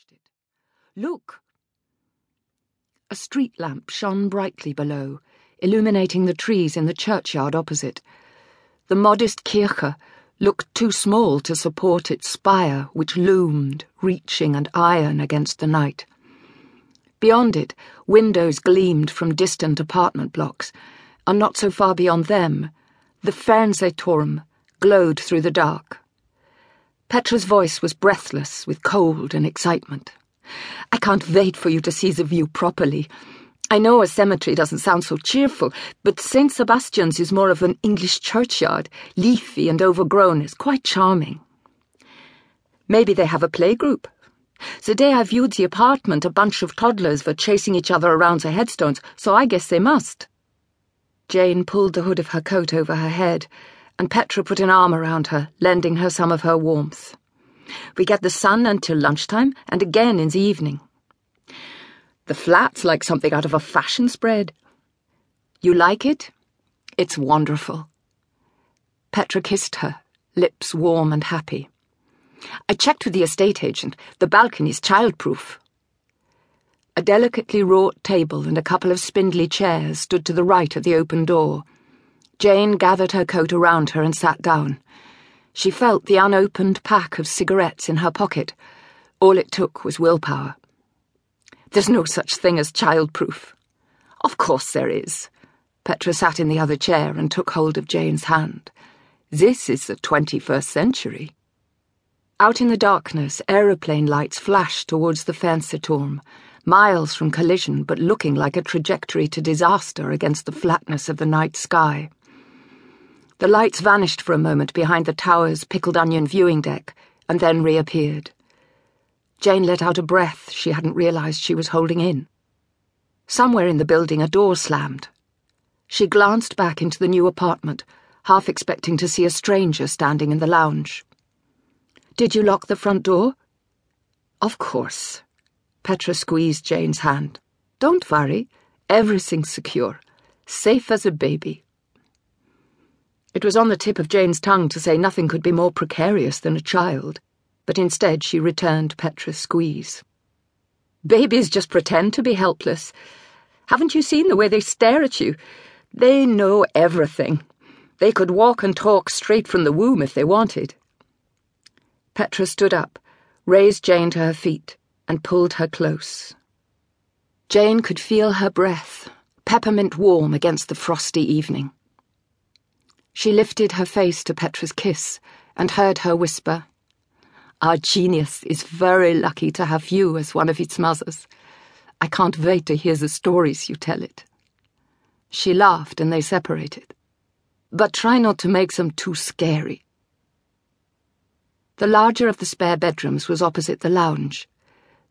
touched it. Look! A street lamp shone brightly below, illuminating the trees in the churchyard opposite. The modest kirche looked too small to support its spire, which loomed, reaching and iron against the night. Beyond it, windows gleamed from distant apartment blocks, and not so far beyond them, the Fernsehturm glowed through the dark. Petra's voice was breathless with cold and excitement. I can't wait for you to see the view properly. I know a cemetery doesn't sound so cheerful, but St. Sebastian's is more of an English churchyard, leafy and overgrown, is quite charming. Maybe they have a playgroup. The day I viewed the apartment, a bunch of toddlers were chasing each other around the headstones, so I guess they must. Jane pulled the hood of her coat over her head, and Petra put an arm around her, lending her some of her warmth. We get the sun until lunchtime, and again in the evening. The flat's like something out of a fashion spread. You like it? It's wonderful. Petra kissed her, lips warm and happy. I checked with the estate agent. The balcony's childproof. A delicately wrought table and a couple of spindly chairs stood to the right of the open door. Jane gathered her coat around her and sat down. She felt the unopened pack of cigarettes in her pocket. All it took was willpower. There's no such thing as childproof. Of course there is. Petra sat in the other chair and took hold of Jane's hand. This is the 21st century. Out in the darkness, aeroplane lights flashed towards the Fernsehturm, miles from collision but looking like a trajectory to disaster against the flatness of the night sky. The lights vanished for a moment behind the tower's pickled onion viewing deck and then reappeared. Jane let out a breath she hadn't realized she was holding in. Somewhere in the building, a door slammed. She glanced back into the new apartment, half expecting to see a stranger standing in the lounge. Did you lock the front door? Of course. Petra squeezed Jane's hand. Don't worry, everything's secure, safe as a baby. It was on the tip of Jane's tongue to say nothing could be more precarious than a child, but instead she returned Petra's squeeze. Babies just pretend to be helpless. Haven't you seen the way they stare at you? They know everything. They could walk and talk straight from the womb if they wanted. Petra stood up, raised Jane to her feet, and pulled her close. Jane could feel her breath, peppermint warm against the frosty evening. She lifted her face to Petra's kiss and heard her whisper, Our genius is very lucky to have you as one of its mothers. I can't wait to hear the stories you tell it. She laughed and they separated. But try not to make them too scary. The larger of the spare bedrooms was opposite the lounge.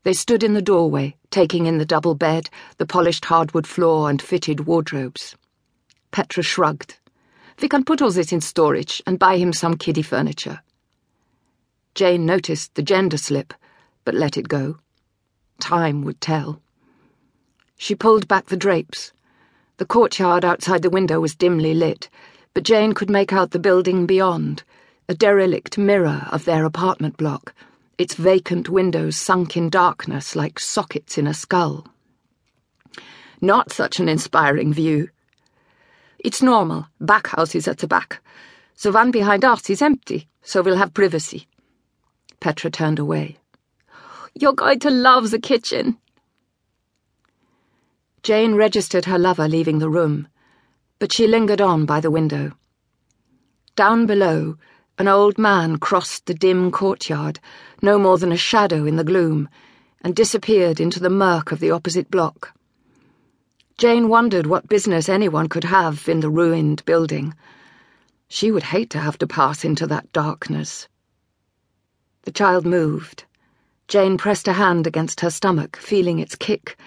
They stood in the doorway, taking in the double bed, the polished hardwood floor, and fitted wardrobes. Petra shrugged. We can put all this in storage and buy him some kiddie furniture. Jane noticed the gender slip, but let it go. Time would tell. She pulled back the drapes. The courtyard outside the window was dimly lit, but Jane could make out the building beyond, a derelict mirror of their apartment block, its vacant windows sunk in darkness like sockets in a skull. Not such an inspiring view. It's normal. Back house is at the back. The one behind us is empty, so we'll have privacy. Petra turned away. You're going to love the kitchen. Jane registered her lover leaving the room, but she lingered on by the window. Down below, an old man crossed the dim courtyard, no more than a shadow in the gloom, and disappeared into the murk of the opposite block. Jane wondered what business anyone could have in the ruined building. She would hate to have to pass into that darkness. The child moved. Jane pressed a hand against her stomach, feeling its kick,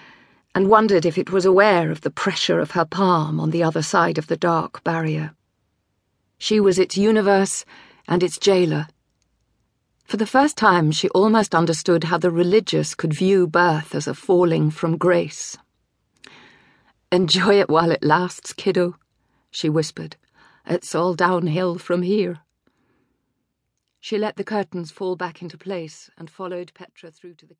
and wondered if it was aware of the pressure of her palm on the other side of the dark barrier. She was its universe and its jailer. For the first time, she almost understood how the religious could view birth as a falling from grace. Enjoy it while it lasts, kiddo, she whispered. It's all downhill from here. She let the curtains fall back into place and followed Petra through to the kitchen.